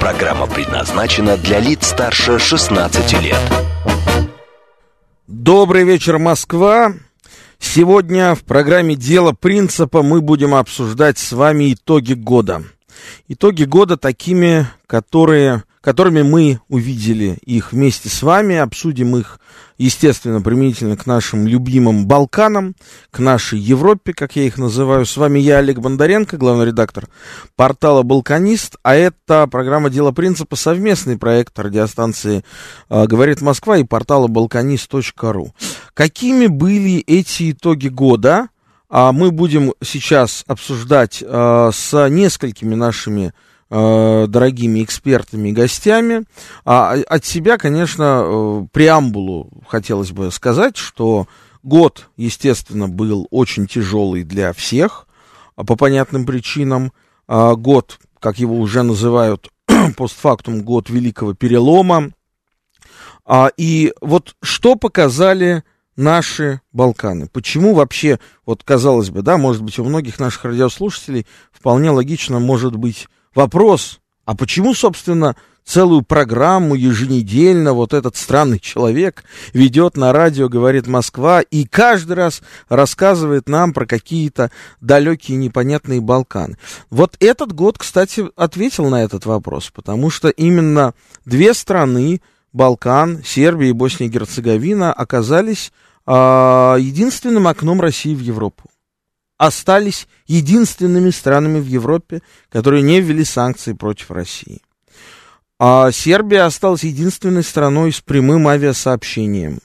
Программа предназначена для лиц старше 16 лет. Добрый вечер, Москва. Сегодня в программе «Дело принципа» мы будем обсуждать с вами итоги года. Итоги года такими, которые, которыми мы увидели их вместе с вами, обсудим их естественно, применительно к нашим любимым Балканам, к нашей Европе, как я их называю. С вами я, Олег Бондаренко, главный редактор портала «Балканист», а это программа «Дело принципа», совместный проект радиостанции э, «Говорит Москва» и портала «Балканист.ру». Какими были эти итоги года? А мы будем сейчас обсуждать э, с несколькими нашими Э, дорогими экспертами и гостями. А от себя, конечно, э, преамбулу хотелось бы сказать, что год, естественно, был очень тяжелый для всех, а по понятным причинам. А год, как его уже называют постфактум, год великого перелома. А, и вот что показали наши Балканы. Почему вообще, вот казалось бы, да, может быть, у многих наших радиослушателей вполне логично может быть Вопрос, а почему, собственно, целую программу еженедельно вот этот странный человек ведет на радио, говорит Москва, и каждый раз рассказывает нам про какие-то далекие непонятные Балканы. Вот этот год, кстати, ответил на этот вопрос, потому что именно две страны, Балкан, Сербия и Босния и Герцеговина, оказались а, единственным окном России в Европу остались единственными странами в Европе, которые не ввели санкции против России. А Сербия осталась единственной страной с прямым авиасообщением.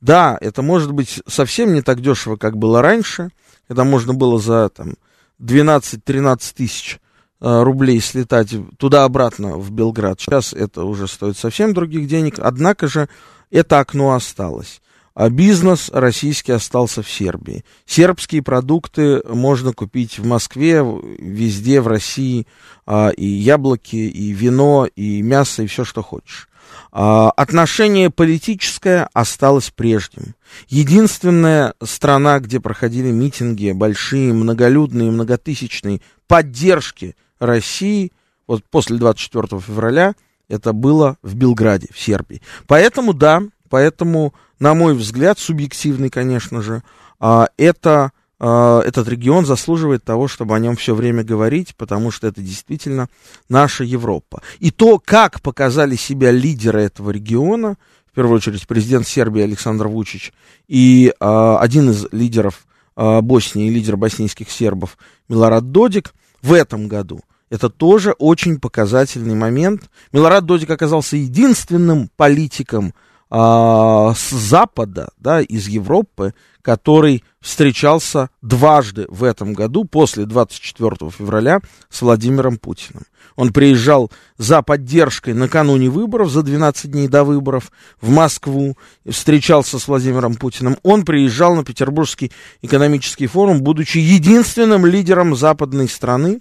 Да, это может быть совсем не так дешево, как было раньше, когда можно было за там, 12-13 тысяч э, рублей слетать туда-обратно в Белград. Сейчас это уже стоит совсем других денег, однако же это окно осталось а бизнес российский остался в Сербии. Сербские продукты можно купить в Москве, везде в России, а, и яблоки, и вино, и мясо, и все, что хочешь. А, отношение политическое осталось прежним. Единственная страна, где проходили митинги, большие, многолюдные, многотысячные, поддержки России, вот после 24 февраля, это было в Белграде, в Сербии. Поэтому, да, поэтому на мой взгляд, субъективный, конечно же, а, это, а, этот регион заслуживает того, чтобы о нем все время говорить, потому что это действительно наша Европа. И то, как показали себя лидеры этого региона, в первую очередь президент Сербии Александр Вучич и а, один из лидеров Боснии, лидер боснийских сербов Милорад Додик в этом году – это тоже очень показательный момент. Милорад Додик оказался единственным политиком, а, с Запада, да, из Европы, который встречался дважды в этом году, после 24 февраля, с Владимиром Путиным. Он приезжал за поддержкой накануне выборов, за 12 дней до выборов, в Москву, встречался с Владимиром Путиным. Он приезжал на Петербургский экономический форум, будучи единственным лидером западной страны,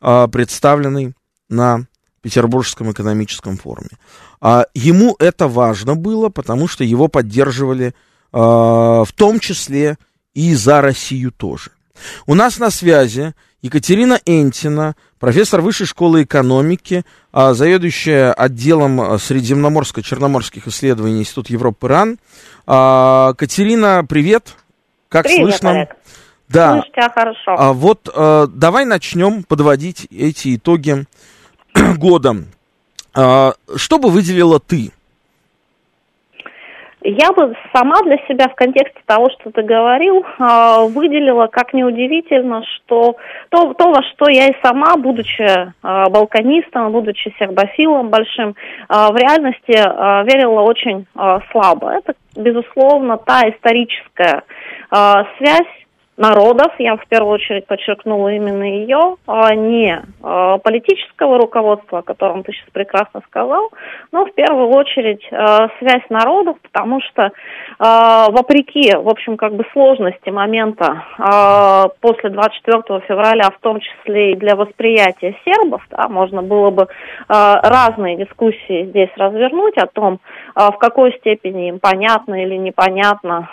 а, представленной на Петербургском экономическом форуме. А, ему это важно было, потому что его поддерживали а, в том числе и за Россию тоже. У нас на связи Екатерина Энтина, профессор Высшей школы экономики, а, заведующая отделом Средиземноморско-Черноморских исследований Института Европы РАН. А, Катерина, привет. Как привет, слышно? Олег. Да. Слышу тебя хорошо. А вот а, давай начнем подводить эти итоги года. А, что бы выделила ты? Я бы сама для себя в контексте того, что ты говорил, а, выделила, как неудивительно, что то, то во что я и сама, будучи а, балканистом, будучи сербофилом большим, в реальности верила очень слабо. Это, безусловно, та историческая связь народов, я в первую очередь подчеркнула именно ее, а не а, политического руководства, о котором ты сейчас прекрасно сказал, но в первую очередь а, связь народов, потому что вопреки, в общем, как бы сложности момента после 24 февраля, в том числе и для восприятия сербов, да, можно было бы разные дискуссии здесь развернуть о том, в какой степени им понятно или непонятно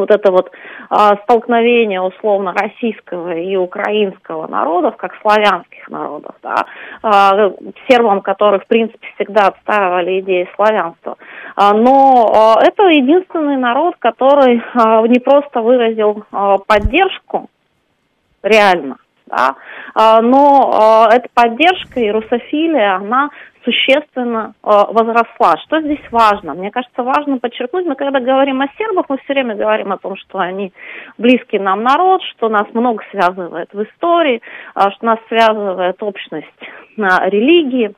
вот это вот а, столкновение условно российского и украинского народов, как славянских народов, да, а, сербам, которые в принципе всегда отстаивали идеи славянства. А, но а, это единственный народ, который а, не просто выразил а, поддержку реально, да, а, но а, эта поддержка и русофилия, она существенно э, возросла. Что здесь важно? Мне кажется, важно подчеркнуть, мы когда говорим о сербах, мы все время говорим о том, что они близкий нам народ, что нас много связывает в истории, что нас связывает общность на религии,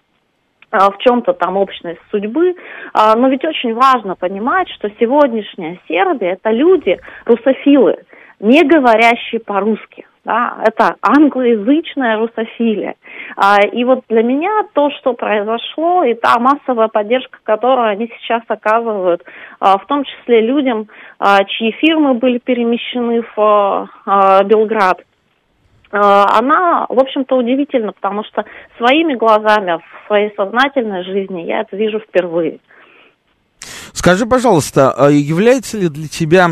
в чем-то там общность судьбы. Но ведь очень важно понимать, что сегодняшняя Сербия – это люди, русофилы, не говорящие по-русски да, это англоязычная русофилия. А, и вот для меня то, что произошло, и та массовая поддержка, которую они сейчас оказывают, а, в том числе людям, а, чьи фирмы были перемещены в а, Белград, а, она, в общем-то, удивительна, потому что своими глазами в своей сознательной жизни я это вижу впервые. Скажи, пожалуйста, а является ли для тебя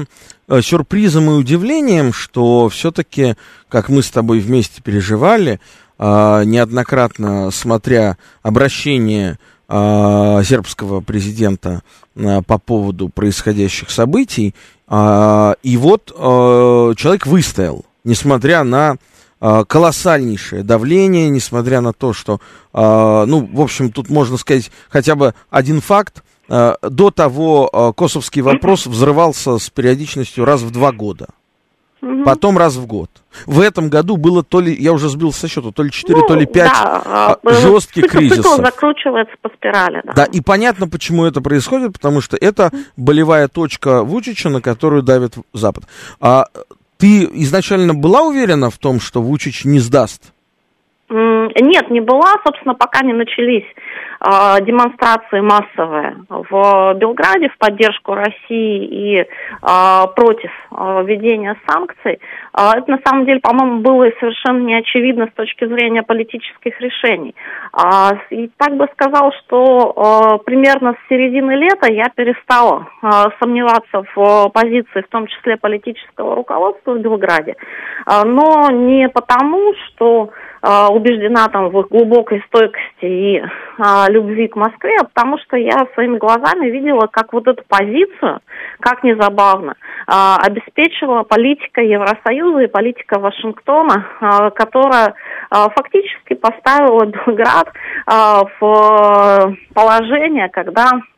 сюрпризом и удивлением, что все-таки, как мы с тобой вместе переживали, а, неоднократно смотря обращение а, сербского президента а, по поводу происходящих событий, и вот человек выстоял, несмотря на колоссальнейшее давление, несмотря на то, что, ну, в общем, тут можно сказать хотя бы один факт, Э, до того э, косовский вопрос взрывался с периодичностью раз в два года. Потом раз в год. В этом году было то ли, я уже сбил со счета, то ли 4, ну, то ли 5 да, а, жестких цикл, кризисов. Цикл закручивается по спирали, да. Да, и понятно, почему это происходит, потому что это болевая точка Вучича, на которую давит Запад. А ты изначально была уверена в том, что Вучич не сдаст? Нет, не была. Собственно, пока не начались э, демонстрации массовые в Белграде в поддержку России и э, против э, введения санкций. Это на самом деле, по-моему, было совершенно неочевидно с точки зрения политических решений. И так бы сказал, что примерно с середины лета я перестала сомневаться в позиции, в том числе политического руководства в Белграде. Но не потому, что а, убеждена там в их глубокой стойкости и а, любви к Москве, потому что я своими глазами видела, как вот эту позицию, как незабавно, а, обеспечила политика Евросоюза и политика Вашингтона, а, которая а, фактически поставила Белград а, в положение, когда а,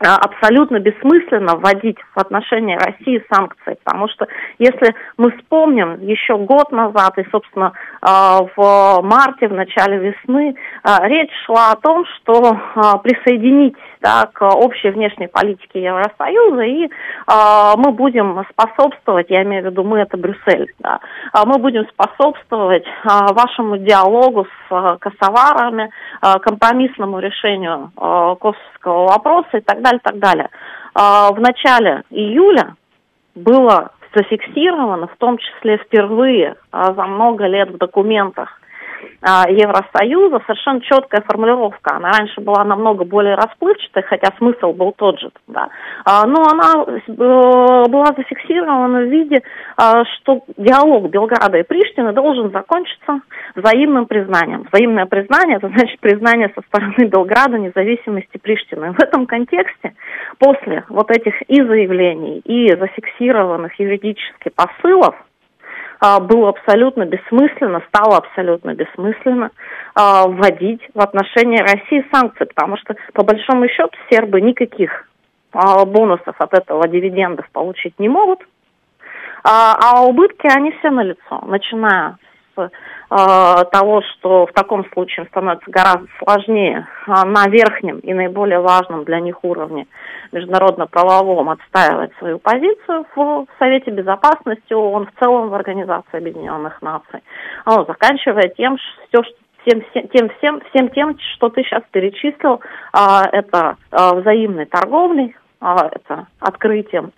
абсолютно бессмысленно вводить в отношении России санкции, потому что если мы вспомним еще год назад и, собственно, а, в марте, в начале весны, а, речь шла о том, что присоединить да, к общей внешней политике Евросоюза, и мы будем способствовать, я имею в виду мы, это Брюссель, да, мы будем способствовать вашему диалогу с косоварами, компромиссному решению косовского вопроса и так далее далее, так далее. А, в начале июля было зафиксировано, в том числе впервые а, за много лет в документах Евросоюза совершенно четкая формулировка. Она раньше была намного более расплывчатой, хотя смысл был тот же. Да. А, но она э, была зафиксирована в виде, а, что диалог Белграда и Приштины должен закончиться взаимным признанием. Взаимное признание – это значит признание со стороны Белграда независимости Приштины. В этом контексте после вот этих и заявлений, и зафиксированных юридически посылов – а, было абсолютно бессмысленно, стало абсолютно бессмысленно а, вводить в отношении России санкции, потому что, по большому счету, сербы никаких а, бонусов от этого дивидендов получить не могут, а убытки, они все налицо, начиная того, что в таком случае становится гораздо сложнее э, на верхнем и наиболее важном для них уровне международно-правовом отстаивать свою позицию в Совете Безопасности ООН, в целом в Организации Объединенных Наций. Он заканчивая тем, что все, тем, тем, всем, всем тем, что ты сейчас перечислил, а, это а, взаимной торговлей, а, это открытием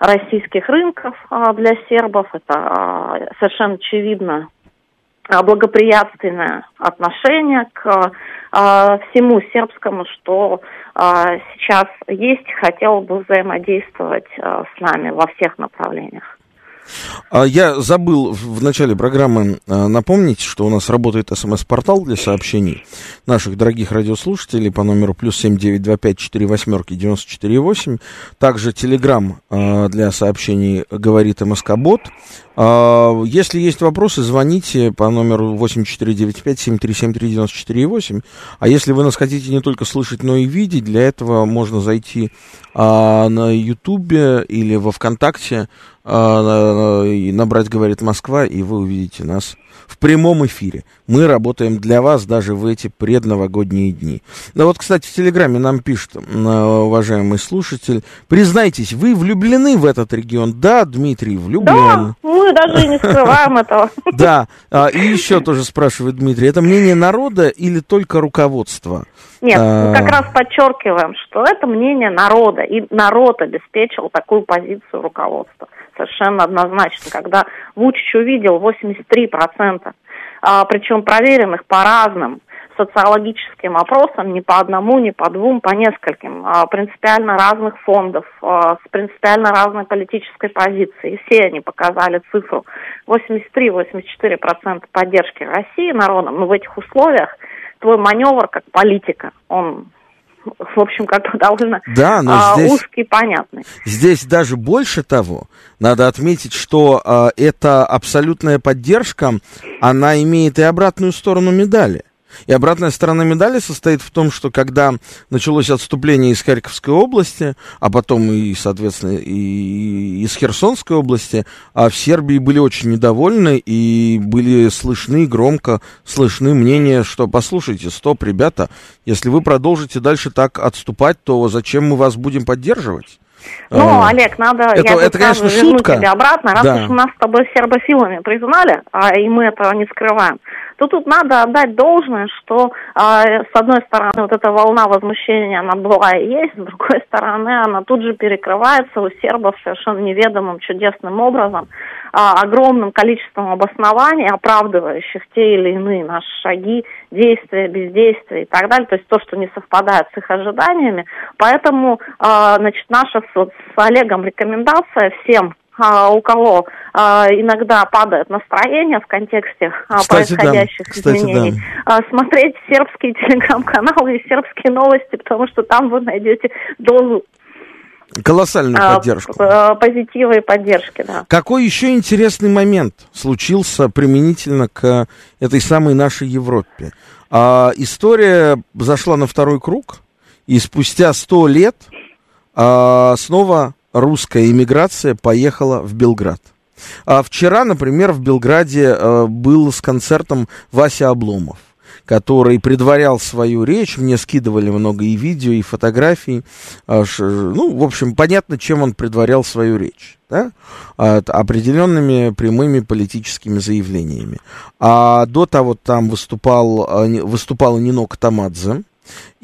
российских рынков а, для сербов, это а, совершенно очевидно а, благоприятственное отношение к а, всему сербскому, что а, сейчас есть, хотел бы взаимодействовать а, с нами во всех направлениях. А, я забыл в начале программы а, напомнить, что у нас работает смс-портал для сообщений наших дорогих радиослушателей по номеру плюс семь девять два пять четыре восьмерки девяносто четыре восемь. Также телеграмм а, для сообщений говорит МСК Бот. Если есть вопросы, звоните по номеру 8495-7373-94-8. А если вы нас хотите не только слышать, но и видеть, для этого можно зайти на Ютубе или во Вконтакте а, набрать «Говорит Москва», и вы увидите нас в прямом эфире. Мы работаем для вас даже в эти предновогодние дни. Да вот, кстати, в Телеграме нам пишет уважаемый слушатель, признайтесь, вы влюблены в этот регион? Да, Дмитрий, влюблен. Да, мы даже и не скрываем этого. Да, а, и еще тоже спрашивает Дмитрий, это мнение народа или только руководство? Нет, мы как раз подчеркиваем, что это мнение народа, и народ обеспечил такую позицию руководства совершенно однозначно, когда Вучич увидел 83%, а, причем проверенных по разным социологическим опросам, не по одному, не по двум, по нескольким, а, принципиально разных фондов, а, с принципиально разной политической позицией. Все они показали цифру 83-84% поддержки России народом. Но в этих условиях твой маневр как политика, он в общем, как-то довольно да, но а, здесь, узкий, понятный. Здесь даже больше того, надо отметить, что а, эта абсолютная поддержка, она имеет и обратную сторону медали. И обратная сторона медали состоит в том, что когда началось отступление из Харьковской области, а потом и, соответственно, и из Херсонской области, а в Сербии были очень недовольны и были слышны, громко слышны мнения, что, послушайте, стоп, ребята, если вы продолжите дальше так отступать, то зачем мы вас будем поддерживать? Ну, а, Олег, надо, это, я это, конечно, шутка. тебя обратно, раз да. уж нас с тобой сербофилами признали, а, и мы этого не скрываем, то тут надо отдать должное, что а, с одной стороны вот эта волна возмущения, она была и есть, с другой стороны она тут же перекрывается у сербов совершенно неведомым чудесным образом, а, огромным количеством обоснований, оправдывающих те или иные наши шаги, действия, бездействия и так далее, то есть то, что не совпадает с их ожиданиями. Поэтому, а, значит, наша с, с Олегом рекомендация всем у кого а, иногда падает настроение в контексте а, Кстати, происходящих да. изменений, да. смотреть сербские телеграм-каналы и сербские новости, потому что там вы найдете дозу Колоссальную а, поддержку. Позитива и поддержки, да. Какой еще интересный момент случился применительно к этой самой нашей Европе? А, история зашла на второй круг, и спустя сто лет а, снова русская иммиграция поехала в Белград. А вчера, например, в Белграде а, был с концертом Вася Обломов который предварял свою речь. Мне скидывали много и видео, и фотографий. А, ну, в общем, понятно, чем он предварял свою речь. Да? определенными прямыми политическими заявлениями. А до того там выступал, а, выступала Нино Катамадзе,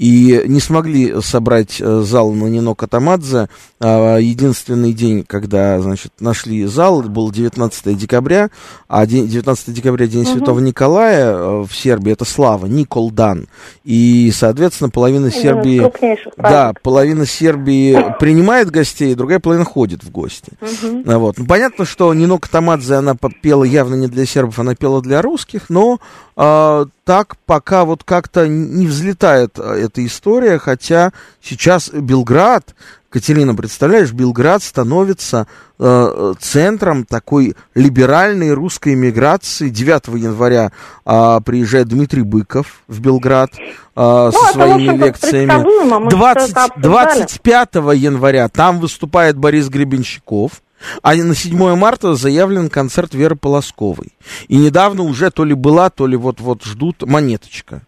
и не смогли собрать э, зал на Нино Катамадзе. А, единственный день, когда, значит, нашли зал, был 19 декабря, а 19 декабря День угу. Святого Николая э, в Сербии, это Слава, Николдан. И, соответственно, половина Сербии... Да, половина Сербии принимает гостей, другая половина ходит в гости. Угу. Вот. Ну, понятно, что Нино Катамадзе, она пела явно не для сербов, она пела для русских, но а, так пока вот как-то не взлетает э, эта история, хотя сейчас Белград, Катерина, представляешь, Белград становится э, центром такой либеральной русской миграции. 9 января э, приезжает Дмитрий Быков в Белград э, ну, со своими лекциями. 20, 25 января там выступает Борис Гребенщиков А на 7 марта заявлен концерт Веры Полосковой. И недавно уже то ли была, то ли вот-вот ждут монеточка.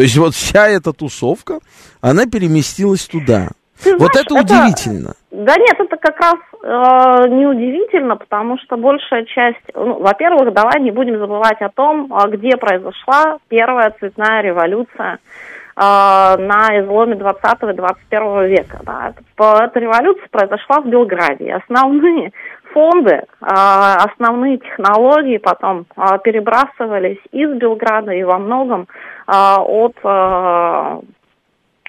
То есть вот вся эта тусовка, она переместилась туда. Ты вот знаешь, это удивительно. Да нет, это как раз э, неудивительно, потому что большая часть, ну, во-первых, давай не будем забывать о том, а, где произошла первая цветная революция э, на изломе 20 и 21 века. Да. Это, эта революция произошла в Белграде. Основные фонды, э, основные технологии потом э, перебрасывались из Белграда и во многом э, от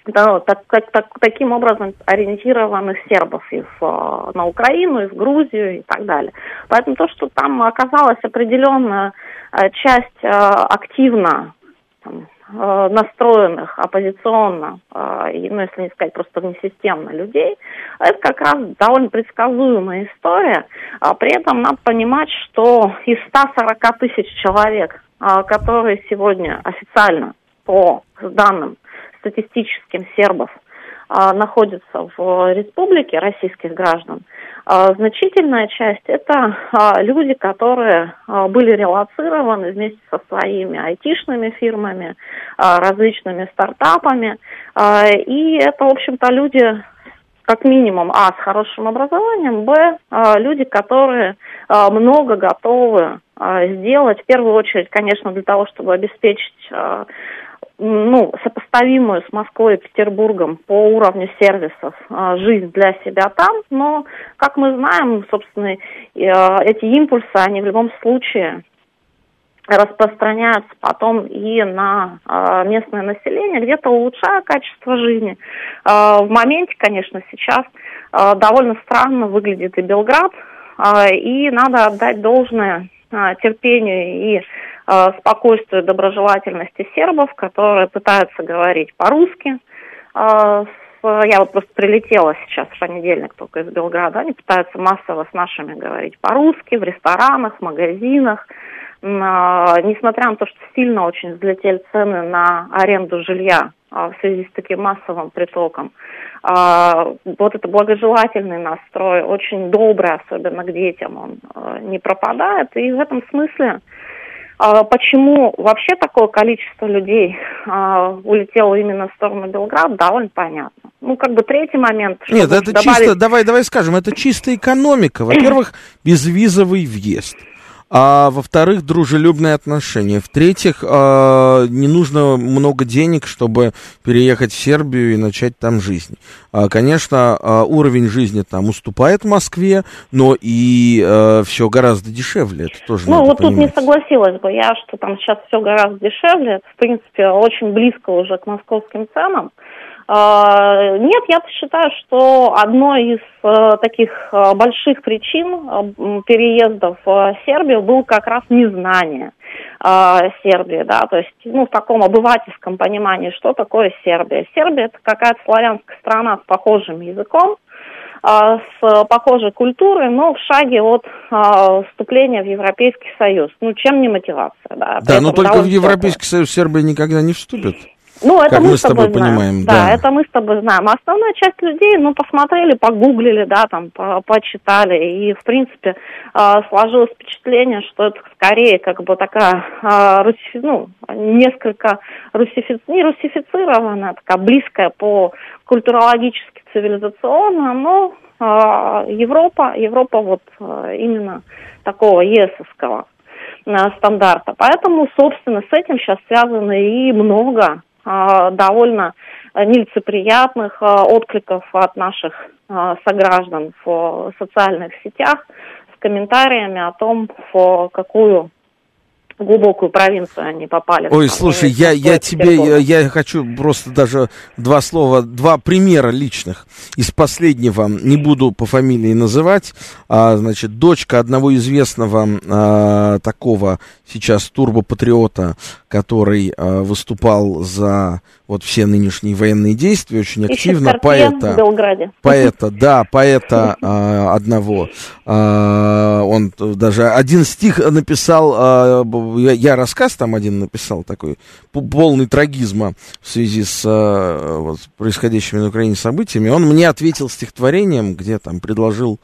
да, так, так, так, таким образом ориентированных сербов и в, на Украину, и в Грузию и так далее. Поэтому то, что там оказалась определенная часть активно настроенных оппозиционно, ну, если не сказать просто несистемно людей, это как раз довольно предсказуемая история. А при этом надо понимать, что из 140 тысяч человек, которые сегодня официально по данным статистическим сербов а, находятся в республике российских граждан, а, значительная часть это а, люди, которые были релацированы вместе со своими айтишными фирмами, различными стартапами. И это, в общем-то, люди как минимум, а, с хорошим образованием, б, люди, которые много готовы сделать, в первую очередь, конечно, для того, чтобы обеспечить ну, сопоставимую с Москвой и Петербургом по уровню сервисов а, жизнь для себя там, но, как мы знаем, собственно, а, эти импульсы, они в любом случае распространяются потом и на э, местное население, где-то улучшая качество жизни. Э, в моменте, конечно, сейчас э, довольно странно выглядит и Белград, э, и надо отдать должное э, терпению и Э, спокойствию, доброжелательности сербов, которые пытаются говорить по-русски. Э, я вот просто прилетела сейчас в понедельник только из Белграда. Они пытаются массово с нашими говорить по-русски в ресторанах, в магазинах. Э, несмотря на то, что сильно очень взлетели цены на аренду жилья в связи с таким массовым притоком. Вот это благожелательный настрой, очень добрый, особенно к детям, он не пропадает. И в этом смысле почему вообще такое количество людей а, улетело именно в сторону Белграда, довольно понятно. Ну, как бы третий момент. Нет, это добавить... чисто, давай, давай скажем, это чисто экономика. Во-первых, безвизовый въезд а во-вторых, дружелюбные отношения. В-третьих, а, не нужно много денег, чтобы переехать в Сербию и начать там жизнь. А, конечно, а, уровень жизни там уступает Москве, но и все гораздо дешевле. Это тоже ну, вот понимать. тут не согласилась бы я, что там сейчас все гораздо дешевле. В принципе, очень близко уже к московским ценам. А, нет, я считаю, что одной из э, таких э, больших причин э, переезда в Сербию был как раз незнание Сербии, да, то есть, ну, в таком обывательском понимании, что такое Сербия. Сербия это какая-то славянская страна с похожим языком, с похожей культурой, но в шаге от вступления в Европейский Союз. Ну, чем не мотивация, да? Да, но только в Европейский Союз Сербия никогда не вступит. Ну, это как мы, с тобой, тобой понимаем. Да, да, это мы с тобой знаем. А основная часть людей, ну, посмотрели, погуглили, да, там, по почитали, и, в принципе, э, сложилось впечатление, что это скорее как бы такая, э, руси, ну, несколько русифици... не русифицированная, такая близкая по культурологически цивилизационно, но э, Европа, Европа вот именно такого ЕСовского стандарта. Поэтому, собственно, с этим сейчас связано и много довольно нелицеприятных а, откликов от наших а, сограждан в социальных сетях с комментариями о том, в какую глубокую провинцию они попали. Ой, слушай, я, я тебе, я, я хочу просто даже два слова, два примера личных из последнего, не буду по фамилии называть, а, значит, дочка одного известного а, такого сейчас турбопатриота, который э, выступал за вот все нынешние военные действия очень активно. Поэта, в Белграде. поэта, да, поэта э, одного. Э, он даже один стих написал, э, я, я рассказ там один написал такой, полный трагизма в связи с э, вот, происходящими на Украине событиями. Он мне ответил стихотворением, где там предложил,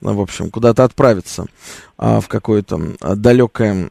ну, в общем, куда-то отправиться э, в какое-то далекое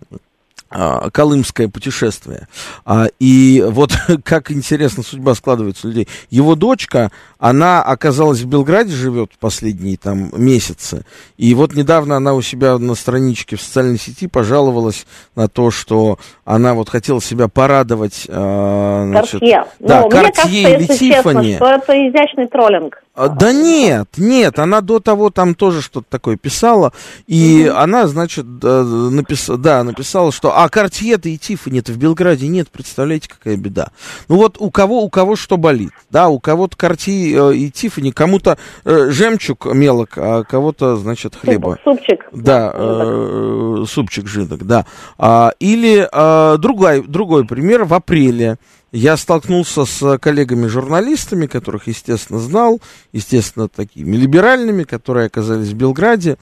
колымское путешествие. А, и вот как интересно судьба складывается у людей. Его дочка, она оказалась в Белграде, живет последние там месяцы. И вот недавно она у себя на страничке в социальной сети пожаловалась на то, что она вот хотела себя порадовать. А, значит, Картье. Да, ну, Картье или Тиффани. что это изящный троллинг. Да нет, нет, она до того там тоже что-то такое писала, и mm она, значит, написала, да, написала, что, а Картье-то и Тиффани-то в Белграде нет, представляете, какая беда. Ну вот у кого, у кого что болит, да, у кого-то Картье э, и Тиффани, кому-то э, жемчуг мелок, а кого-то, значит, хлеба. Супчик. Да, э, супчик жидок, да. А, или э, другой, другой пример в апреле я столкнулся с коллегами-журналистами, которых, естественно, знал, естественно, такими либеральными, которые оказались в Белграде.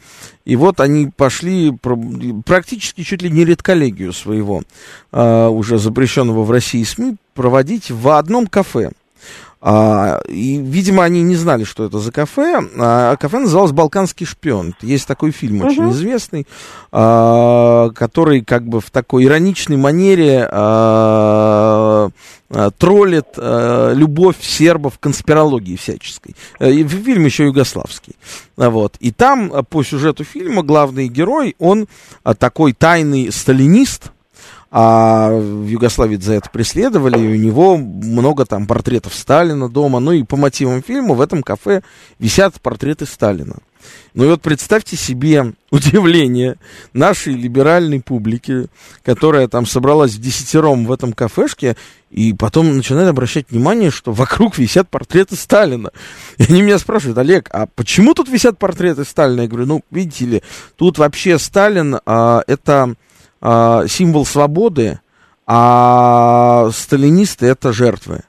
И вот они пошли практически чуть ли не редколлегию своего, а, уже запрещенного в России СМИ, проводить в одном кафе. А, и, видимо, они не знали, что это за кафе. А кафе называлось «Балканский шпион». Есть такой фильм очень uh-huh. известный, а, который как бы в такой ироничной манере а, а, троллит а, любовь сербов к конспирологии всяческой. А, и фильм еще югославский. А, вот. И там а, по сюжету фильма главный герой, он а, такой тайный сталинист, а в Югославии за это преследовали, и у него много там портретов Сталина дома, ну и по мотивам фильма в этом кафе висят портреты Сталина. Ну и вот представьте себе удивление нашей либеральной публики, которая там собралась в десятером в этом кафешке, и потом начинает обращать внимание, что вокруг висят портреты Сталина. И они меня спрашивают, Олег, а почему тут висят портреты Сталина? Я говорю, ну, видите ли, тут вообще Сталин, а, это э, символ свободы, а сталинисты это жертвы.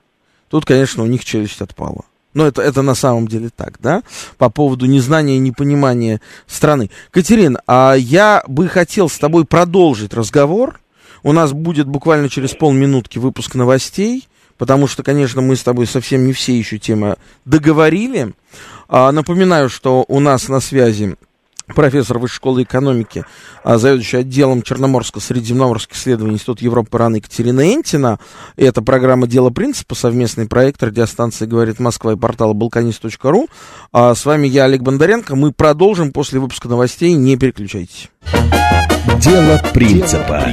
Тут, конечно, у них челюсть отпала. Но это, это на самом деле так, да? По поводу незнания и непонимания страны. Катерин, а я бы хотел с тобой продолжить разговор. У нас будет буквально через полминутки выпуск новостей, потому что, конечно, мы с тобой совсем не все еще темы договорили. А, напоминаю, что у нас на связи профессор Высшей школы экономики, а, заведующий отделом Черноморско-Средиземноморских исследований Института Европы РАН Екатерина Энтина. Это программа «Дело принципа», совместный проект радиостанции «Говорит Москва» и портала «Балканист.ру». А с вами я, Олег Бондаренко. Мы продолжим после выпуска новостей. Не переключайтесь. «Дело принципа».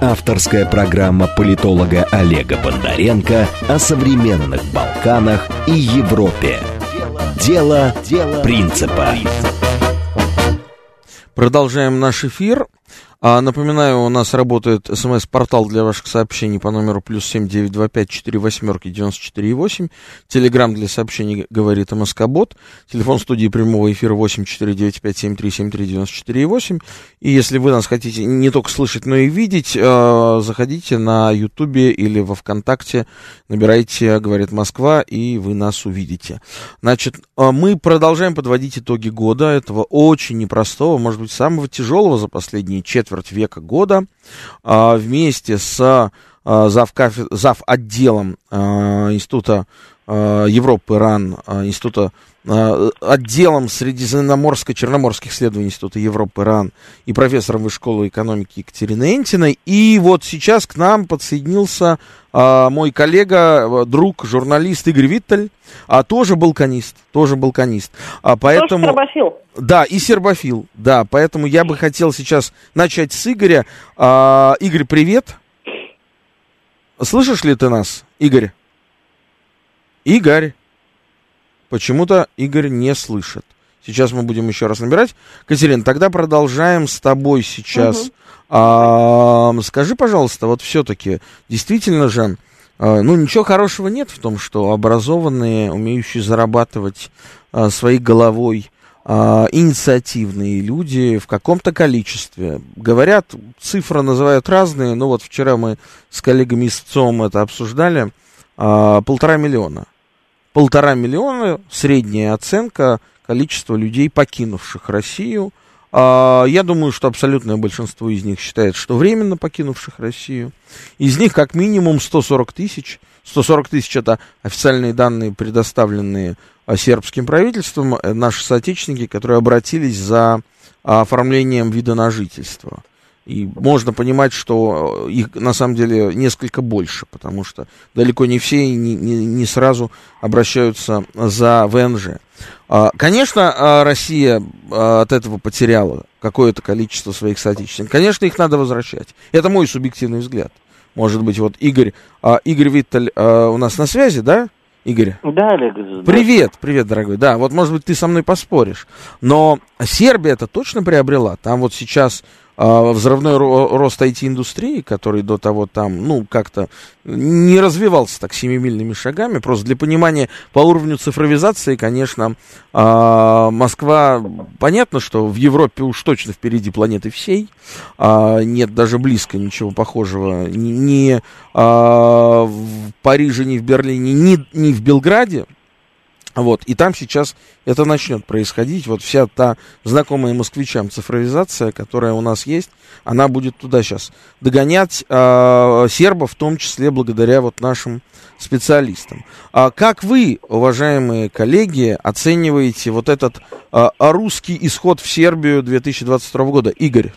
Авторская программа политолога Олега Бондаренко о современных Балканах и Европе. Дело, Дело принципа. Продолжаем наш эфир. А, напоминаю, у нас работает смс-портал для ваших сообщений по номеру плюс семь девять два пять четыре восьмерки девяносто четыре восемь. Телеграмм для сообщений говорит МСК-бот. Телефон студии прямого эфира восемь четыре девять пять семь три семь три девяносто четыре восемь. И если вы нас хотите не только слышать, но и видеть, э, заходите на Ютубе или во Вконтакте, набирайте «Говорит Москва» и вы нас увидите. Значит, э, мы продолжаем подводить итоги года, этого очень непростого, может быть, самого тяжелого за последние четверть четверть века года а, вместе с а, зав, отделом а, Института Европы РАН, Института отделом Средиземноморско-Черноморских исследований Института Европы РАН и профессором Высшей школы экономики Екатерины Энтиной. И вот сейчас к нам подсоединился а, мой коллега, друг, журналист Игорь Виттель, а тоже балканист, тоже балканист. А, поэтому... Тоже сербофил. Да, и сербофил, да, поэтому я бы хотел сейчас начать с Игоря. А, Игорь, привет. Слышишь ли ты нас, Игорь? Игорь. Почему-то Игорь не слышит. Сейчас мы будем еще раз набирать. Катерин, тогда продолжаем с тобой сейчас. Угу. А, скажи, пожалуйста, вот все-таки, действительно же, а, ну, ничего хорошего нет в том, что образованные, умеющие зарабатывать а, своей головой а, инициативные люди в каком-то количестве. Говорят, цифры называют разные, но вот вчера мы с коллегами из ЦОМ это обсуждали, а, полтора миллиона. Полтора миллиона средняя оценка количества людей, покинувших Россию. А, я думаю, что абсолютное большинство из них считает, что временно покинувших Россию. Из них как минимум 140 тысяч. 140 тысяч это официальные данные, предоставленные а, сербским правительством, э, наши соотечественники, которые обратились за оформлением вида на жительство. И можно понимать, что э, их на самом деле несколько больше, потому что далеко не все не, не, не сразу обращаются за ВНЖ. А, конечно, а, Россия от этого потеряла какое-то количество своих соотечественников. Конечно, их надо возвращать. Это мой субъективный взгляд. Может быть, вот Игорь, Игорь Виттель у нас на связи, да? Игорь. Да, Олег. Привет, привет, дорогой. Да, вот, может быть, ты со мной поспоришь. Но Сербия это точно приобрела. Там вот сейчас а, взрывной рост IT-индустрии, который до того там, ну, как-то не развивался так семимильными шагами. Просто для понимания по уровню цифровизации, конечно, а, Москва, понятно, что в Европе уж точно впереди планеты всей. А, нет даже близко ничего похожего ни в Париже, ни в Берлине, ни, ни в Белграде. Вот, и там сейчас это начнет происходить. Вот вся та знакомая москвичам цифровизация, которая у нас есть, она будет туда сейчас догонять э, сербов, в том числе благодаря вот нашим специалистам. А как вы, уважаемые коллеги, оцениваете вот этот э, русский исход в Сербию 2022 года? Игорь.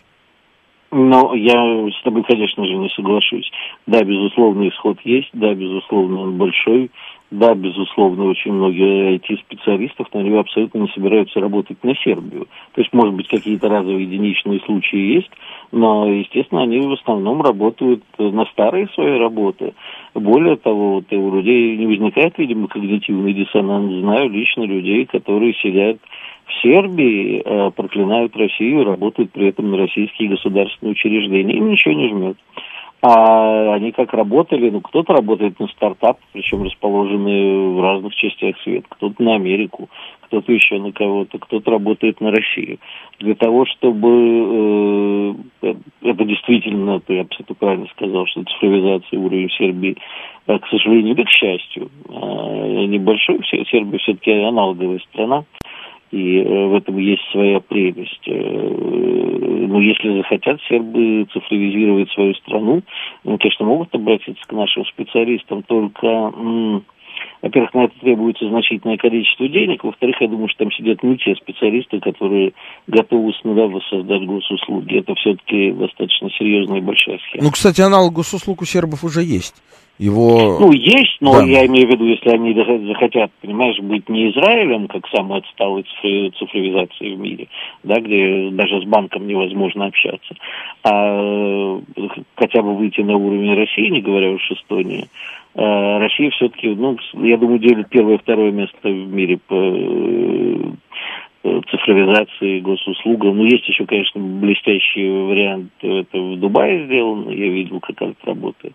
Ну, я с тобой, конечно же, не соглашусь. Да, безусловно, исход есть, да, безусловно, он большой. Да, безусловно, очень многие IT-специалистов, но они абсолютно не собираются работать на Сербию. То есть, может быть, какие-то разовые единичные случаи есть, но, естественно, они в основном работают на старые свои работы. Более того, вот у людей не возникает, видимо, когнитивный диссонанс. Знаю лично людей, которые сидят в Сербии, э, проклинают Россию, работают при этом на российские государственные учреждения. Им ничего не жмет. А они как работали, ну, кто-то работает на стартап, причем расположенные в разных частях света, кто-то на Америку, кто-то еще на кого-то, кто-то работает на Россию. Для того, чтобы э, это действительно, я абсолютно правильно сказал, что цифровизация уровень Сербии, э, к сожалению, или к счастью, э, небольшой, Сербия все-таки аналоговая страна, и э, в этом есть своя прелесть. Э, ну, если захотят сербы цифровизировать свою страну, они, конечно, могут обратиться к нашим специалистам, только во-первых, на это требуется значительное количество денег. Во-вторых, я думаю, что там сидят не те специалисты, которые готовы с нуля воссоздать госуслуги. Это все-таки достаточно серьезная и большая схема. Ну, кстати, аналог госуслуг у сербов уже есть. Его... Ну, есть, но да. я имею в виду, если они захотят, понимаешь, быть не Израилем, как самой отсталой цифровизации в мире, да, где даже с банком невозможно общаться, а хотя бы выйти на уровень России, не говоря уж Эстонии, Россия все-таки, ну, я думаю, делит первое-второе место в мире по Э, цифровизации госуслугам. Ну, есть еще, конечно, блестящий вариант, это в Дубае сделано, я видел, как это работает.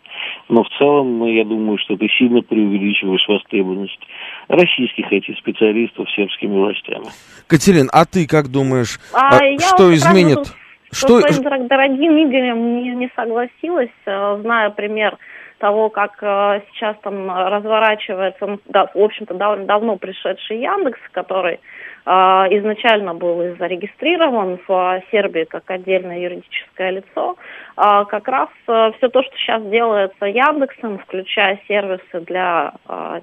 Но в целом, я думаю, что ты сильно преувеличиваешь востребованность российских этих специалистов сербскими властями. Катерин, а ты как думаешь, а, а что изменит? Что... С своим дорогим Игорем не, не согласилась, э, зная пример того, как э, сейчас там разворачивается, ну, да, в общем-то, дав давно пришедший Яндекс, который а, изначально был зарегистрирован в Сербии как отдельное юридическое лицо, а, как раз э, все то, что сейчас делается Яндексом, включая сервисы для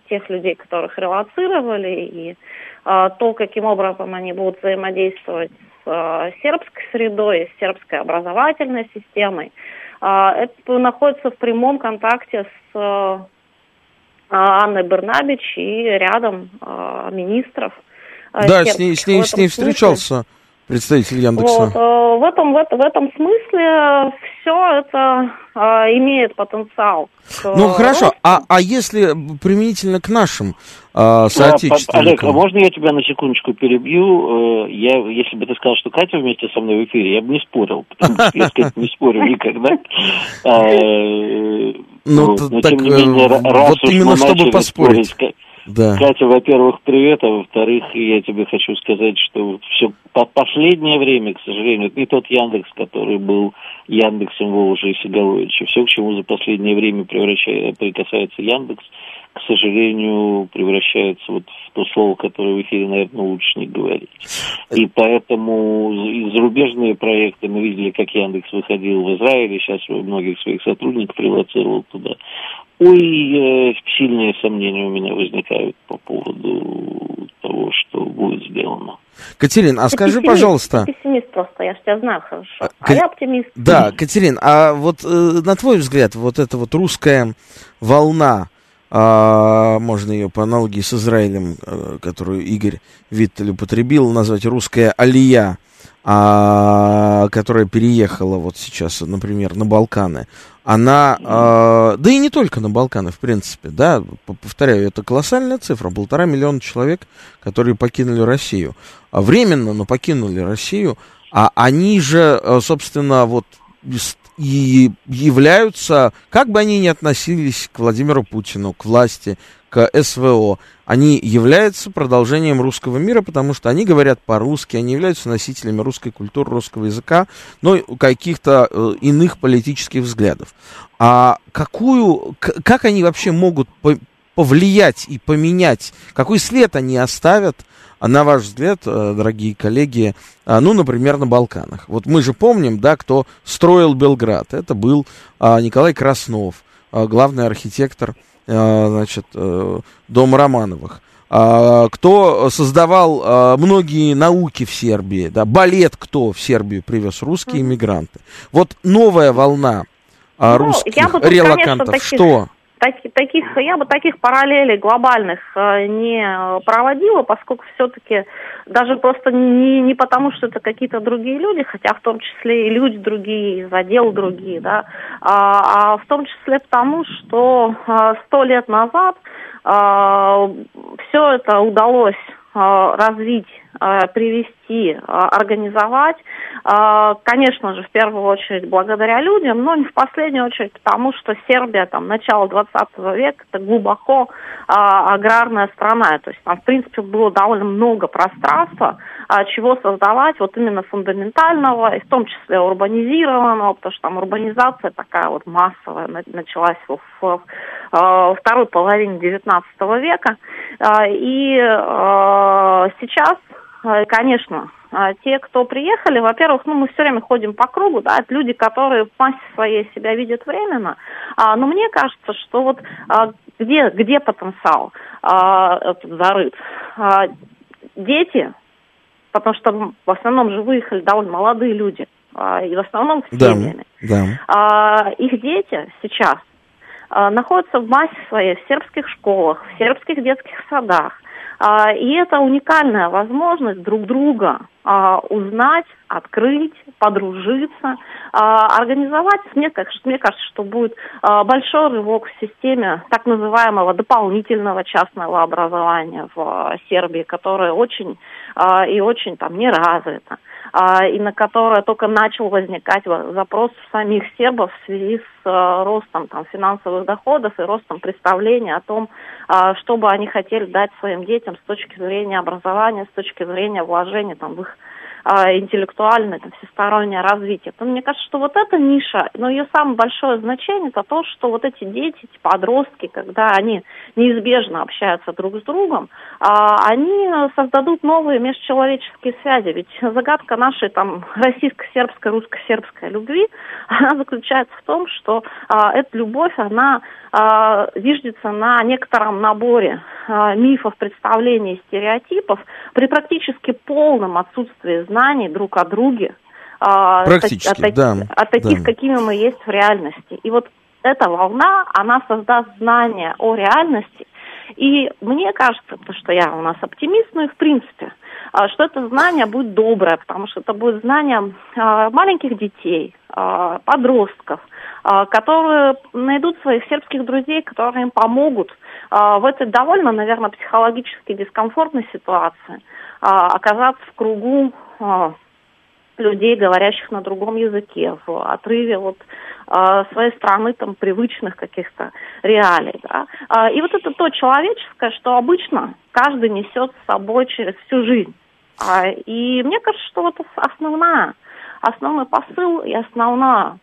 тех людей, которых релацировали, и то, каким образом они будут взаимодействовать с сербской средой, с сербской образовательной системой, это находится в прямом контакте с Анной Бернабич и рядом министров. А, да, с ней, с ней, с ней встречался представитель Яндекса. Вот, э, в, этом, в, в этом смысле все это э, имеет потенциал. Ну хорошо, а, а если применительно к нашим э, соотечественникам? Олег, а можно я тебя на секундочку перебью? Э, я, если бы ты сказал, что Катя вместе со мной в эфире, я бы не спорил, потому что я, сказать, не спорю никогда. Ну, так, вот именно чтобы поспорить Да. Катя, во-первых, привет, а во-вторых, я тебе хочу сказать, что все по последнее время, к сожалению, это не тот Яндекс, который был Яндексом Волжи и Сигаловича. Все, к чему за последнее время прикасается Яндекс, к сожалению, превращается вот в то слово, которое в эфире, наверное, лучше не говорить. И поэтому и зарубежные проекты, мы видели, как Яндекс выходил в Израиле, сейчас многих своих сотрудников релацировал туда. Ой, сильные сомнения у меня возникают по поводу того, что будет сделано. Катерин, а скажи, пессимист, пожалуйста... Пессимист просто, я же тебя знаю хорошо. А Ка- я оптимист. Да, Катерин, а вот э, на твой взгляд, вот эта вот русская волна, а, можно ее по аналогии с Израилем, э, которую Игорь Виттель употребил, назвать русская алия, а, которая переехала вот сейчас, например, на Балканы, она, а, да и не только на Балканы, в принципе, да, повторяю, это колоссальная цифра, полтора миллиона человек, которые покинули Россию, А временно, но покинули Россию, а они же, э, собственно, вот и являются, как бы они ни относились к Владимиру Путину, к власти, к СВО, они являются продолжением русского мира, потому что они говорят по-русски, они являются носителями русской культуры, русского языка, но каких-то э, иных политических взглядов. А какую, как они вообще могут по- повлиять и поменять, какой след они оставят, на ваш взгляд, э, дорогие коллеги, а, ну, например, на Балканах. Вот мы же помним, да, кто строил Белград. Это был Николай Краснов, главный архитектор, значит, э, Дома Романовых. А, кто создавал а, многие науки в Сербии, да, балет кто в Сербию привез, русские иммигранты. Вот новая волна а, Ну, русских я бы тут, релакантов, конечно, таких- что? Таки- таких, я бы таких параллелей глобальных э, не э, проводила, поскольку все-таки даже просто не, не потому, что это какие-то другие люди, хотя в том числе и люди другие, и задел другие, да, а, а в том числе потому, что э, сто лет назад все это удалось э, развить, э, привести, э, организовать. Э, Конечно же, в первую очередь благодаря людям, но не в последнюю очередь потому, что Сербия, там, начало 20 века, это глубоко э, аграрная страна. То есть там, в принципе, было довольно много пространства, чего создавать вот именно фундаментального, и в том числе урбанизированного, потому что там урбанизация такая вот массовая на- началась в, э, второй половине 19 века. И э, сейчас, э, конечно, э, те, кто приехали, во-первых, ну, мы все время ходим по кругу, да, это люди, которые в массе своей себя видят временно, А, но мне кажется, что вот а, где, где потенциал а, этот зарыт? А, Дети, потому что в основном же выехали довольно молодые люди, а, и в основном с Да, семьями. да. А, их дети сейчас а, находятся в массе своей в сербских школах, в сербских детских садах. А, и это уникальная возможность друг друга а, узнать, открыть, подружиться, а, организовать. Мне кажется, что будет большой рывок в системе так называемого дополнительного частного образования в а, Сербии, которое очень и очень там не развито и на которое только начал возникать во- запрос самих сербов в связи с а, ростом там, финансовых доходов и ростом представления о том, а, что бы они хотели дать своим детям с точки зрения образования, с точки зрения вложения там, в их а, интеллектуальное, там, всестороннее развитие. То мне кажется, что вот эта ниша, но ее самое большое значение, это то, что вот эти дети, эти подростки, когда они неизбежно общаются друг с другом, а, они создадут новые межчеловеческие связи. Ведь загадка нашей там российско-сербской, русско-сербской любви, она заключается в том, что а, эта любовь, она а, зиждется на некотором наборе а, мифов, представлений, стереотипов при практически полном отсутствии знаний друг о друге. а, Практически, о, таки- да, о таких, да. какими мы есть в реальности. И вот эта волна, она создаст знание о реальности. И мне кажется, потому что я у нас оптимист, ну и в принципе, а, что это знание будет доброе, потому что это будет знание а, маленьких детей, подростков, которые найдут своих сербских друзей, которые им помогут в этой довольно, наверное, психологически дискомфортной ситуации оказаться в кругу а, людей, говорящих на другом языке, в отрыве от э, своей страны, там, привычных каких-то реалий. Да? Э, и вот это то человеческое, что обычно каждый несет с собой через всю жизнь. А, и мне кажется, что вот основная, основной посыл и основная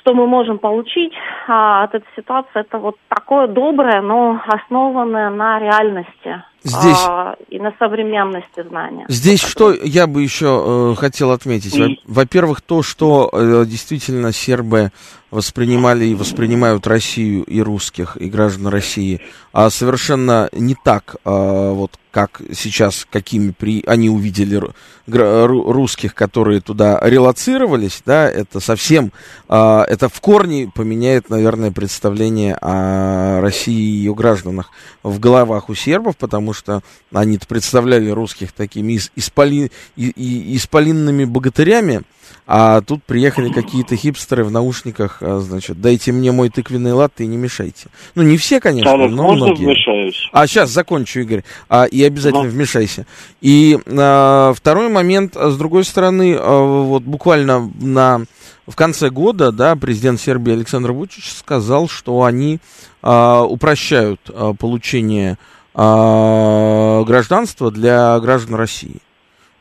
что мы можем получить а, от этой ситуации, это вот такое доброе, но основанное на реальности Здесь... а, и на современности знания. Здесь что я бы еще э, хотел отметить? Во-первых, то, что э, действительно сербы воспринимали и воспринимают Россию и русских, и граждан России, а совершенно не так, а, вот как сейчас, какими при, они увидели русских, которые туда релацировались, да, это совсем, а, это в корне поменяет, наверное, представление о России и ее гражданах в головах у сербов, потому что они представляли русских такими исполи, исполинными богатырями, а тут приехали какие-то хипстеры в наушниках, а, значит, дайте мне мой тыквенный латте и не мешайте. Ну, не все, конечно, Олег, но можно многие. вмешаюсь? А, сейчас закончу, Игорь. А, и обязательно Ну. вмешайся. И а, второй момент, с другой стороны, а, вот буквально на, в конце года, да, президент Сербии Александр Вучич сказал, что они а, упрощают а, получение а, гражданства для граждан России.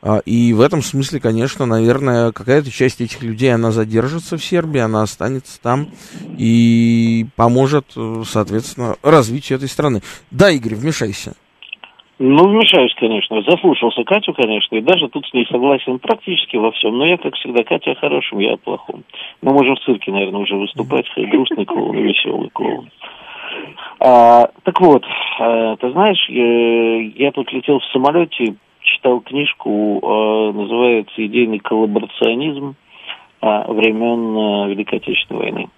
А, И в этом смысле, конечно, наверное, какая-то часть этих людей, она задержится в Сербии, она останется там и поможет, э, соответственно, развитию этой страны. Да, Игорь, вмешайся. Ну, вмешаюсь, конечно. Заслушался Катю, конечно, и даже тут с ней согласен практически во всем. Но я, как всегда, Катя о хорошем, я о плохом. Мы можем в цирке, наверное, уже выступать, грустный клоун веселый клоун. А, так вот, а, ты знаешь, я, я тут летел в самолете, читал книжку, а, называется «Идейный коллаборационизм времен Великой Отечественной войны».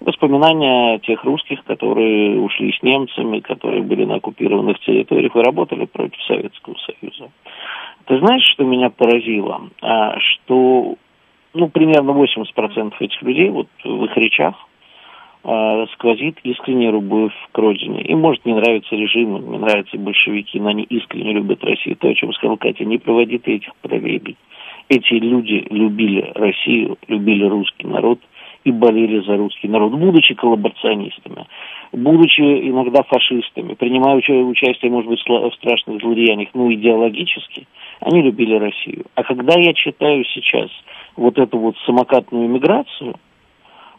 Воспоминания тех русских, которые ушли с немцами, которые были на оккупированных территориях и работали против Советского Союза. Ты знаешь, что меня поразило? А, что, ну, примерно 80% этих людей, вот в их речах, сквозит искренняя любовь к родине. Им может не нравиться режим, им не нравятся большевики, но они искренне любят Россию. То, о чем сказал Катя, не проводи этих параллелей. Эти люди любили Россию, любили русский народ и болели за русский народ, будучи коллаборационистами, будучи иногда фашистами, принимая уча- участие, может быть, в страшных злодеяниях, но идеологически, они любили Россию. А когда я читаю сейчас вот эту вот самокатную миграцию,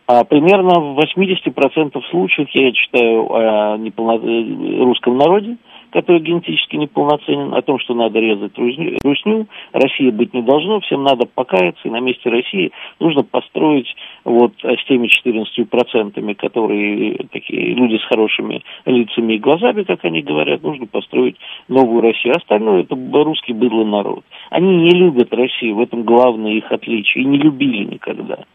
а примерно в 80% случаев я читаю о неполно- э, русском народе, который генетически неполноценен, о том, что надо резать рузню, русню, Россия быть не должно, всем надо покаяться, и на месте России нужно построить вот э, с теми 14%, которые такие люди с хорошими лицами и глазами, как они говорят, нужно построить новую Россию. Остальное это русский быдлый народ. Они не любят Россию, в этом главное их отличие, и не любили никогда.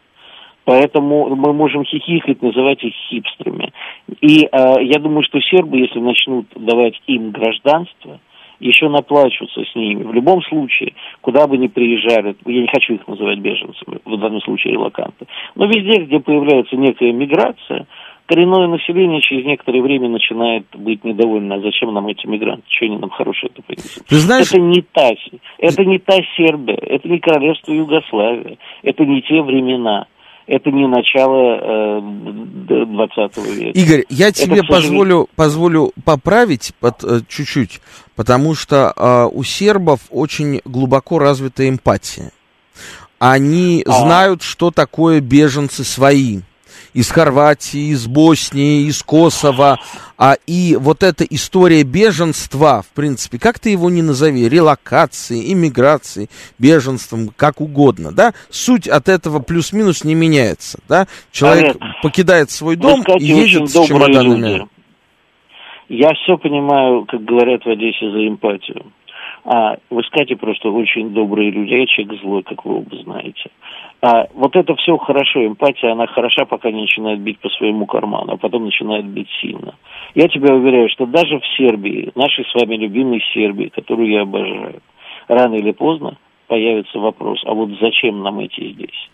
Поэтому мы можем хихикать, называть их хипстерами. И э, я думаю, что сербы, если начнут давать им гражданство, еще наплачутся с ними. В любом случае, куда бы ни приезжали, я не хочу их называть беженцами, в данном случае релаканты, но везде, где появляется некая миграция, коренное население через некоторое время начинает быть недовольно. А зачем нам эти мигранты? Что они нам хорошее это принесут? Ты знаешь- Это не та, это не та Сербия, это не королевство Югославия, это не те времена. Это не начало э, 20 века. Игорь, я тебе к сожалению- позволю, позволю поправить под, э, чуть-чуть, потому что э, у сербов очень глубоко развита эмпатия. Они А. знают, что такое беженцы свои. Из Хорватии, из Боснии, из Косово. А и вот эта история беженства, в принципе, как ты его не назови, релокации, иммиграции, беженством, как угодно, да, суть от этого плюс-минус не меняется, да. Человек Олег, покидает свой дом и едет с чемоданами. люди. Я все понимаю, как говорят в Одессе, за эмпатию. А вы с Катей просто очень добрые люди, а человек злой, как вы оба знаете. А, вот это все хорошо, эмпатия, она хороша, пока не начинает бить по своему карману, а потом начинает бить сильно. Я тебя уверяю, что даже в Сербии, нашей с вами любимой Сербии, которую я обожаю, рано или поздно появится вопрос, а вот зачем нам эти здесь?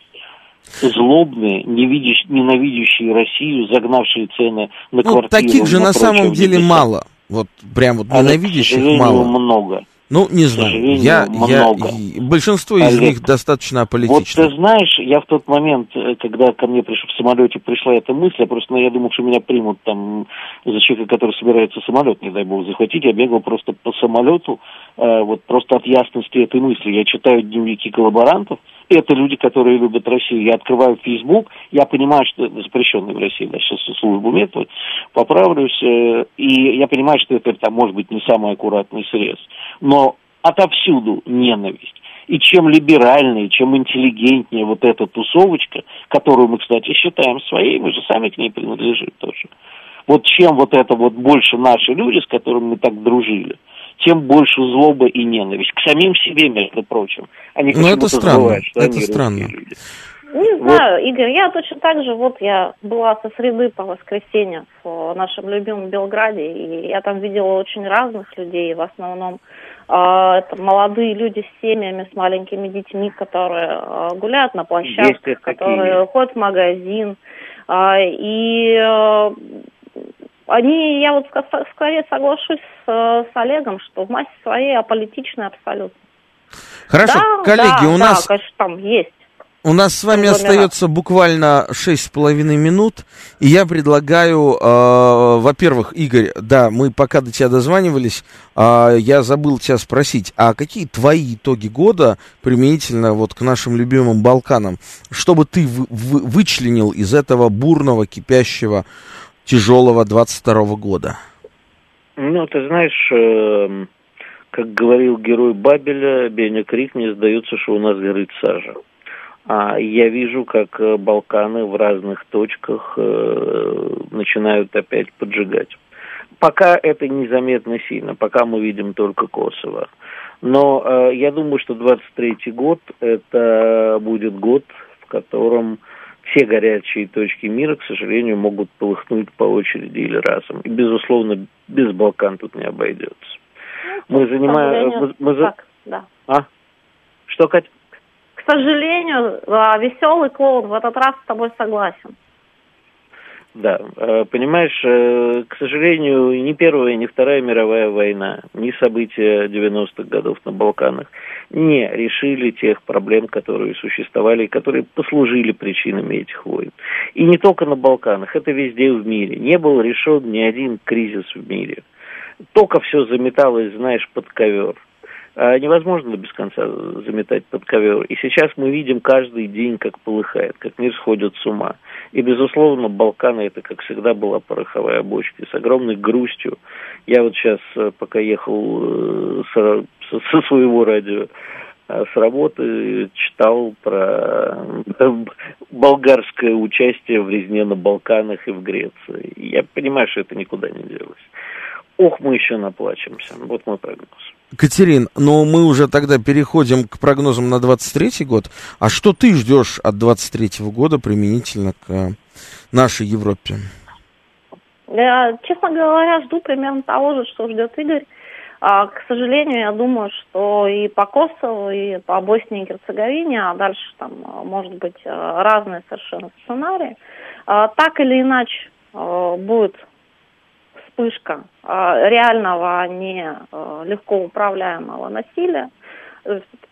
Злобные, ненавидящие Россию, загнавшие цены на Ну, квартиры. таких же на самом в деле мало. Вот прям вот А, к ненавидящих сожалению, мало. много. Ну, не знаю. Я, много. я, большинство из них достаточно аполитично. Вот ты знаешь, я в тот момент, э, когда ко мне приш, в самолете пришла эта мысль, я просто, ну, я думал, что меня примут там за человека, который собирается самолет, не дай бог, захватить. Я бегал просто по самолету, э, вот просто от ясности этой мысли. Я читаю дневники коллаборантов, это люди, которые любят Россию. Я открываю Facebook, я понимаю, что это запрещенный в России, да, сейчас службу метод, поправлюсь, э, и я понимаю, что это, там, может быть, не самый аккуратный срез. Но отовсюду ненависть. И чем либеральнее, чем интеллигентнее вот эта тусовочка, которую мы, кстати, считаем своей, мы же сами к ней принадлежим тоже. Вот чем вот это вот больше наши люди, с которыми мы так дружили, тем больше злоба и ненависть. К самим себе, между прочим. Они ну, это странно. Забывают, что это они странно. Люди. Не знаю, вот. Игорь, я точно так же, вот я была со среды по воскресенье в нашем любимом Белграде, и я там видела очень разных людей, в основном э, это молодые люди с семьями, с маленькими детьми, которые э, гуляют на площадках, которые ходят в магазин, э, и э, они, я вот скорее соглашусь с, с Олегом, что в массе своей аполитичны абсолютно. Хорошо, да, коллеги, да, у нас... Да, конечно, там есть. У нас с вами остается буквально шесть с половиной минут, и я предлагаю, э, во-первых, Игорь, да, мы пока до тебя дозванивались, э, я забыл тебя спросить, а какие твои итоги года применительно вот к нашим любимым Балканам, чтобы ты вы, вы, вычленил из этого бурного, кипящего тяжелого 22 года? Ну, ты знаешь, э, как говорил герой Бабеля, Беня Крик, мне сдается, что у нас горит сажа. А я вижу, как э, Балканы в разных точках э, начинают опять поджигать. Пока это незаметно сильно, пока мы видим только Косово. Но э, я думаю, что 23 год это будет год, в котором все горячие точки мира, к сожалению, могут полыхнуть по очереди или разом. И, безусловно, без Балкан тут не обойдется. Ну, мы занимаем... Мы, мы... Так, да. А? Что, Катя? К сожалению, а, веселый клоун в этот раз с тобой согласен. Да, э, понимаешь, э, к сожалению, ни Первая, ни Вторая мировая война, ни события 90-х годов на Балканах не решили тех проблем, которые существовали которые послужили причинами этих войн. И не только на Балканах, это везде в мире. Не был решен ни один кризис в мире. Только все заметалось, знаешь, под ковер. А невозможно без конца заметать под ковер. И сейчас мы видим каждый день, как полыхает, как мир сходит с ума. И, безусловно, Балканы это, как всегда, была пороховая бочка. с огромной грустью. Я вот сейчас, э, пока ехал э, со своего радио э, с работы, читал про болгарское участие в резне на Балканах и в Греции. Я понимаю, что это никуда не делось. Ох, мы еще наплачемся. Вот мой прогноз. Катерин, ну мы уже тогда переходим к прогнозам на 23 год. А что ты ждешь от 23 года применительно к э, нашей Европе? Я, честно говоря, жду примерно того же, что ждет Игорь. А, к сожалению, я думаю, что и по Косову, и по Боснии и Герцеговине, а дальше там а, может быть э, разные совершенно сценарии, а, так или иначе э, будет вспышка а, реального, а не а, легко управляемого насилия.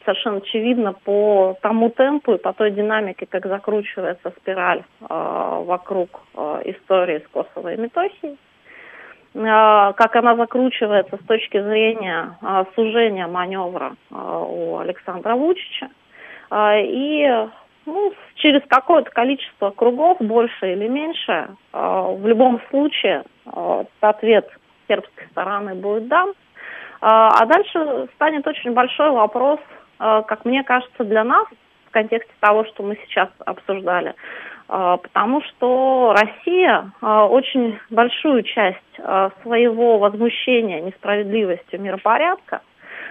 Совершенно очевидно по тому темпу и по той динамике, как закручивается спираль вокруг истории с Косово и Метохией как она закручивается с точки зрения сужения маневра у Александра Вучича. И ну, через какое-то количество кругов, больше или меньше, в любом случае Э, ответ сербской стороны будет дан. Э, а дальше станет очень большой вопрос, э, как мне кажется, для нас в контексте того, что мы сейчас обсуждали. Потому что Россия очень большую часть своего возмущения несправедливостью миропорядка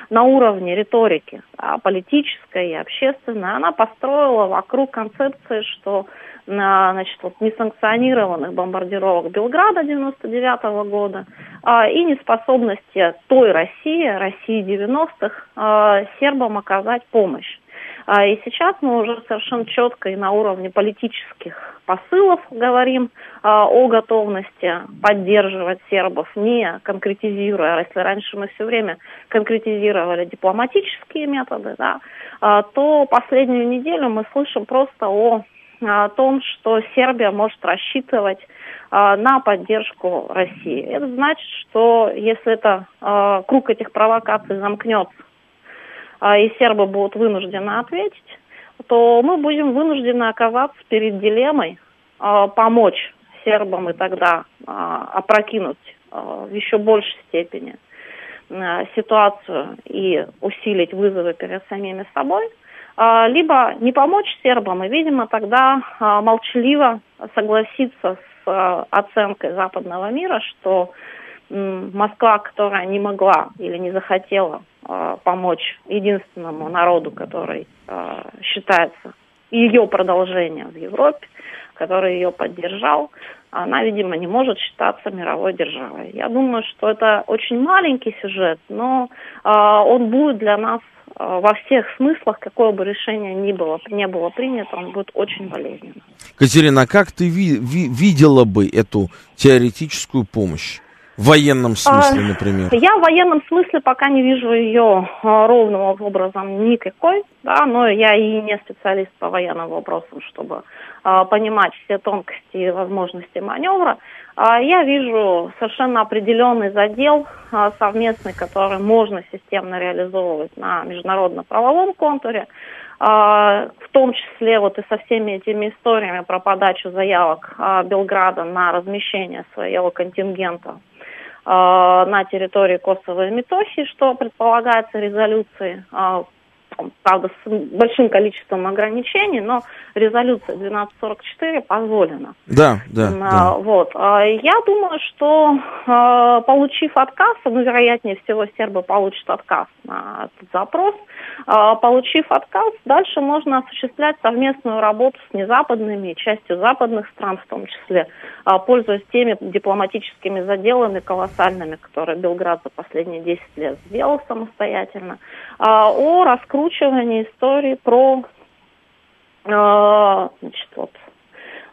на уровне риторики, политической и общественной, она построила вокруг концепции, что на значит, вот, несанкционированных бомбардировок Белграда 99 -го года а, и неспособности той России, России 90-х, а, сербам оказать помощь. А, и сейчас мы уже совершенно четко и на уровне политических посылов говорим а, о готовности поддерживать сербов, не конкретизируя, если раньше мы все время конкретизировали дипломатические методы, да, а, то последнюю неделю мы слышим просто о, о том, что Сербия может рассчитывать а, на поддержку России. Это значит, что если это а, круг этих провокаций замкнется, и сербы будут вынуждены ответить, то мы будем вынуждены оказаться перед дилеммой помочь сербам и тогда опрокинуть в еще большей степени ситуацию и усилить вызовы перед самими собой, либо не помочь сербам и, видимо, тогда молчаливо согласиться с оценкой западного мира, что Москва, которая не могла или не захотела э, помочь единственному народу, который э, считается ее продолжением в Европе, который ее поддержал, она, видимо, не может считаться мировой державой. Я думаю, что это очень маленький сюжет, но он будет для нас Э, во всех смыслах, какое бы решение ни было, не было принято, он будет очень болезненным. Катерина, а как ты ви- ви- видела бы эту теоретическую помощь? В военном смысле, а, например? Я в военном смысле пока не вижу ее а, ровным образом никакой, да, но я и не специалист по военным вопросам, чтобы а, понимать все тонкости и возможности маневра. Я вижу совершенно определенный задел совместный, который можно системно реализовывать на международно-правовом контуре, в том числе вот и со всеми этими историями про подачу заявок Белграда на размещение своего контингента на территории Косово и Метохии, что предполагается резолюцией правда, с большим количеством ограничений, но резолюция 1244 позволена. Да, да. А, да. Вот. А, я думаю, что а, получив отказ, ну, вероятнее всего, сербы получат отказ на этот запрос, получив отказ, дальше можно осуществлять совместную работу с незападными и частью западных стран, в том числе, пользуясь теми дипломатическими заделами колоссальными, которые Белград за последние 10 лет сделал самостоятельно, о раскручивании истории про значит, вот,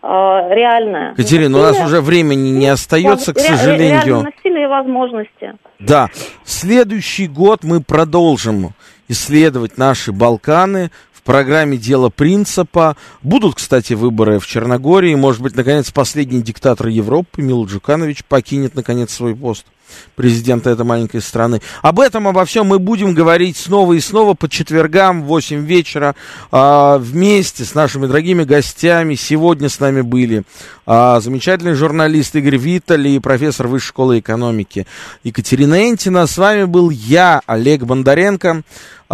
реальное. Катерина, у нас уже времени не остается, к сожалению. Реальное насилие и возможности. Да. Следующий год мы продолжим исследовать наши Балканы программе «Дело принципа». Будут, кстати, выборы в Черногории. Может быть, наконец, последний диктатор Европы, Мил Джуканович, покинет, наконец, свой пост президента этой маленькой страны. Об этом, обо всем мы будем говорить снова и снова по четвергам в 8 вечера а, вместе с нашими дорогими гостями. Сегодня с нами были а, замечательный журналист Игорь Витали и профессор Высшей школы экономики Екатерина Энтина. С вами был я, Олег Бондаренко.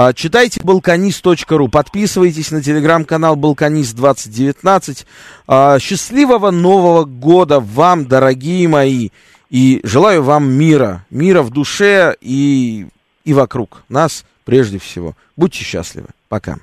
А, читайте balkanist.ru, подписывайтесь на телеграм-канал Балканист 2019. А, счастливого Нового года вам, дорогие мои! И желаю вам мира, мира в душе и, и вокруг нас прежде всего. Будьте счастливы. Пока.